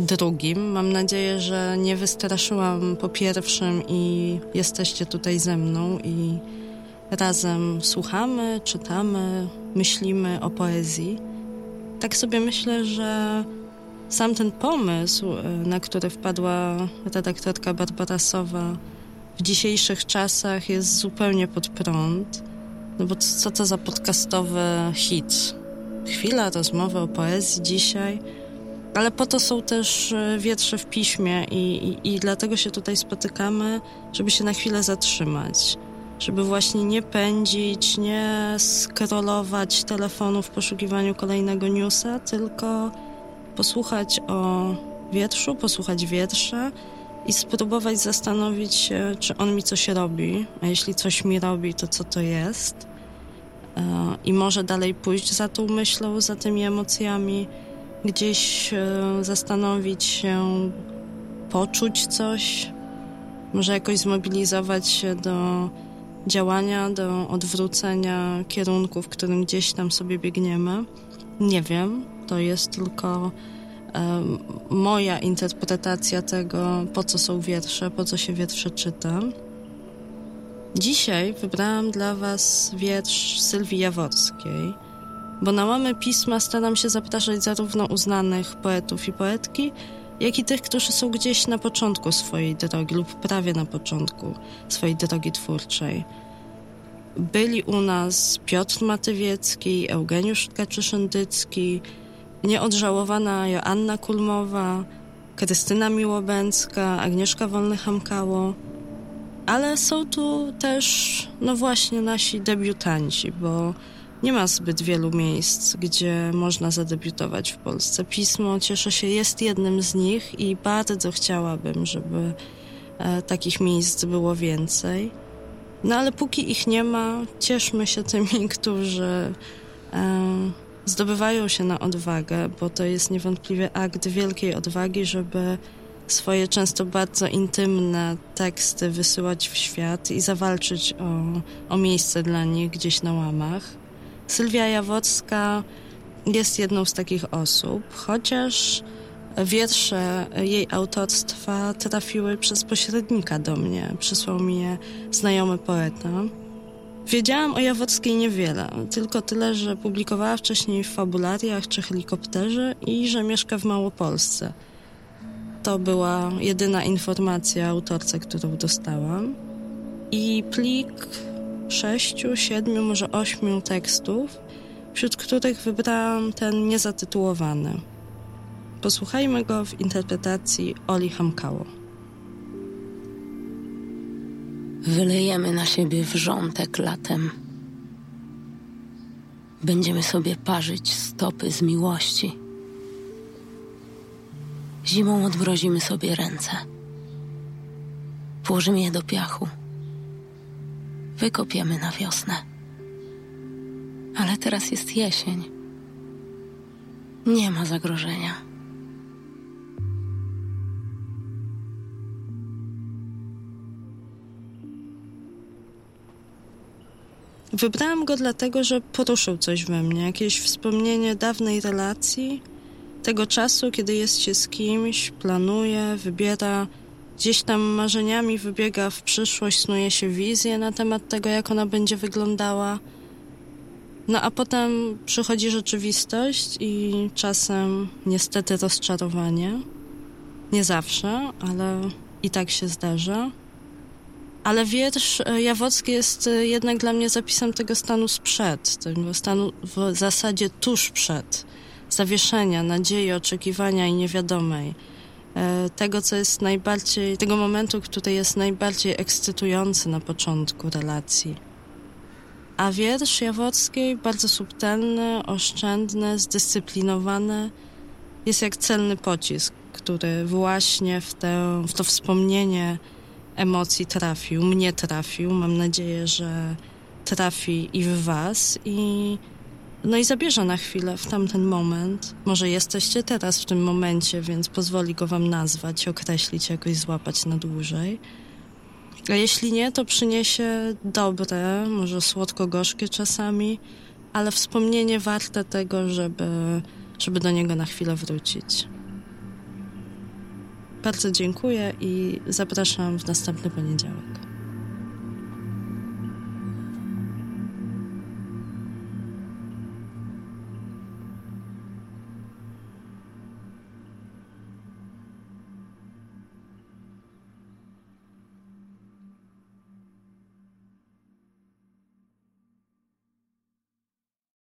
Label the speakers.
Speaker 1: drugim. Mam nadzieję, że nie wystraszyłam po pierwszym i jesteście tutaj ze mną i razem słuchamy, czytamy, myślimy o poezji. Tak sobie myślę, że sam ten pomysł, na który wpadła redaktorka Barbara Sowa w dzisiejszych czasach jest zupełnie pod prąd. No bo co to za podcastowy hit? Chwila rozmowy o poezji dzisiaj – ale po to są też e, wietrze w piśmie i, i, i dlatego się tutaj spotykamy, żeby się na chwilę zatrzymać. Żeby właśnie nie pędzić, nie scrollować telefonu w poszukiwaniu kolejnego newsa, tylko posłuchać o wietrzu, posłuchać wiersza i spróbować zastanowić się, czy on mi coś robi, a jeśli coś mi robi, to co to jest. E, I może dalej pójść za tą myślą, za tymi emocjami, gdzieś e, zastanowić się, poczuć coś, może jakoś zmobilizować się do działania, do odwrócenia kierunku, w którym gdzieś tam sobie biegniemy. Nie wiem, to jest tylko e, moja interpretacja tego, po co są wiersze, po co się wiersze czyta. Dzisiaj wybrałam dla Was wiersz Sylwii Jaworskiej bo na łamy pisma staram się zapraszać zarówno uznanych poetów i poetki, jak i tych, którzy są gdzieś na początku swojej drogi lub prawie na początku swojej drogi twórczej. Byli u nas Piotr Matywiecki, Eugeniusz Tkaczyszyndycki, nieodżałowana Joanna Kulmowa, Krystyna Miłobęcka, Agnieszka Wolny-Hamkało, ale są tu też, no właśnie, nasi debiutanci, bo nie ma zbyt wielu miejsc, gdzie można zadebiutować w Polsce. Pismo, cieszę się, jest jednym z nich i bardzo chciałabym, żeby e, takich miejsc było więcej. No ale póki ich nie ma, cieszmy się tymi, którzy e, zdobywają się na odwagę, bo to jest niewątpliwie akt wielkiej odwagi, żeby swoje często bardzo intymne teksty wysyłać w świat i zawalczyć o, o miejsce dla nich gdzieś na łamach. Sylwia Jawocka jest jedną z takich osób, chociaż wiersze jej autorstwa trafiły przez pośrednika do mnie. Przysłał mi je znajomy poeta. Wiedziałam o Jawockiej niewiele, tylko tyle, że publikowała wcześniej w fabulariach czy helikopterze i że mieszka w Małopolsce. To była jedyna informacja autorce, którą dostałam. I plik sześciu, siedmiu, może ośmiu tekstów, wśród których wybrałam ten niezatytułowany. Posłuchajmy go w interpretacji Oli Hamkało.
Speaker 2: Wylejemy na siebie wrzątek latem. Będziemy sobie parzyć stopy z miłości. Zimą odmrozimy sobie ręce. Włożymy je do piachu wykopiemy na wiosnę. Ale teraz jest jesień. Nie ma zagrożenia.
Speaker 1: Wybrałam go dlatego, że poruszył coś we mnie, jakieś wspomnienie dawnej relacji, tego czasu, kiedy jest się z kimś, planuje, wybiera gdzieś tam marzeniami wybiega w przyszłość, snuje się wizję na temat tego, jak ona będzie wyglądała. No a potem przychodzi rzeczywistość i czasem niestety rozczarowanie. Nie zawsze, ale i tak się zdarza. Ale wiersz e, Jawocki jest e, jednak dla mnie zapisem tego stanu sprzed, tego stanu w zasadzie tuż przed, zawieszenia, nadziei, oczekiwania i niewiadomej tego, co jest najbardziej, tego momentu, który jest najbardziej ekscytujący na początku relacji. A wiersz Jawockiej, bardzo subtelny, oszczędny, zdyscyplinowany, jest jak celny pocisk, który właśnie w, tę, w to wspomnienie emocji trafił, mnie trafił. Mam nadzieję, że trafi i w Was i no i zabierze na chwilę w tamten moment. Może jesteście teraz w tym momencie, więc pozwoli go Wam nazwać, określić, jakoś złapać na dłużej. A jeśli nie, to przyniesie dobre, może słodko-gorzkie czasami, ale wspomnienie warte tego, żeby, żeby do niego na chwilę wrócić. Bardzo dziękuję i zapraszam w następny poniedziałek.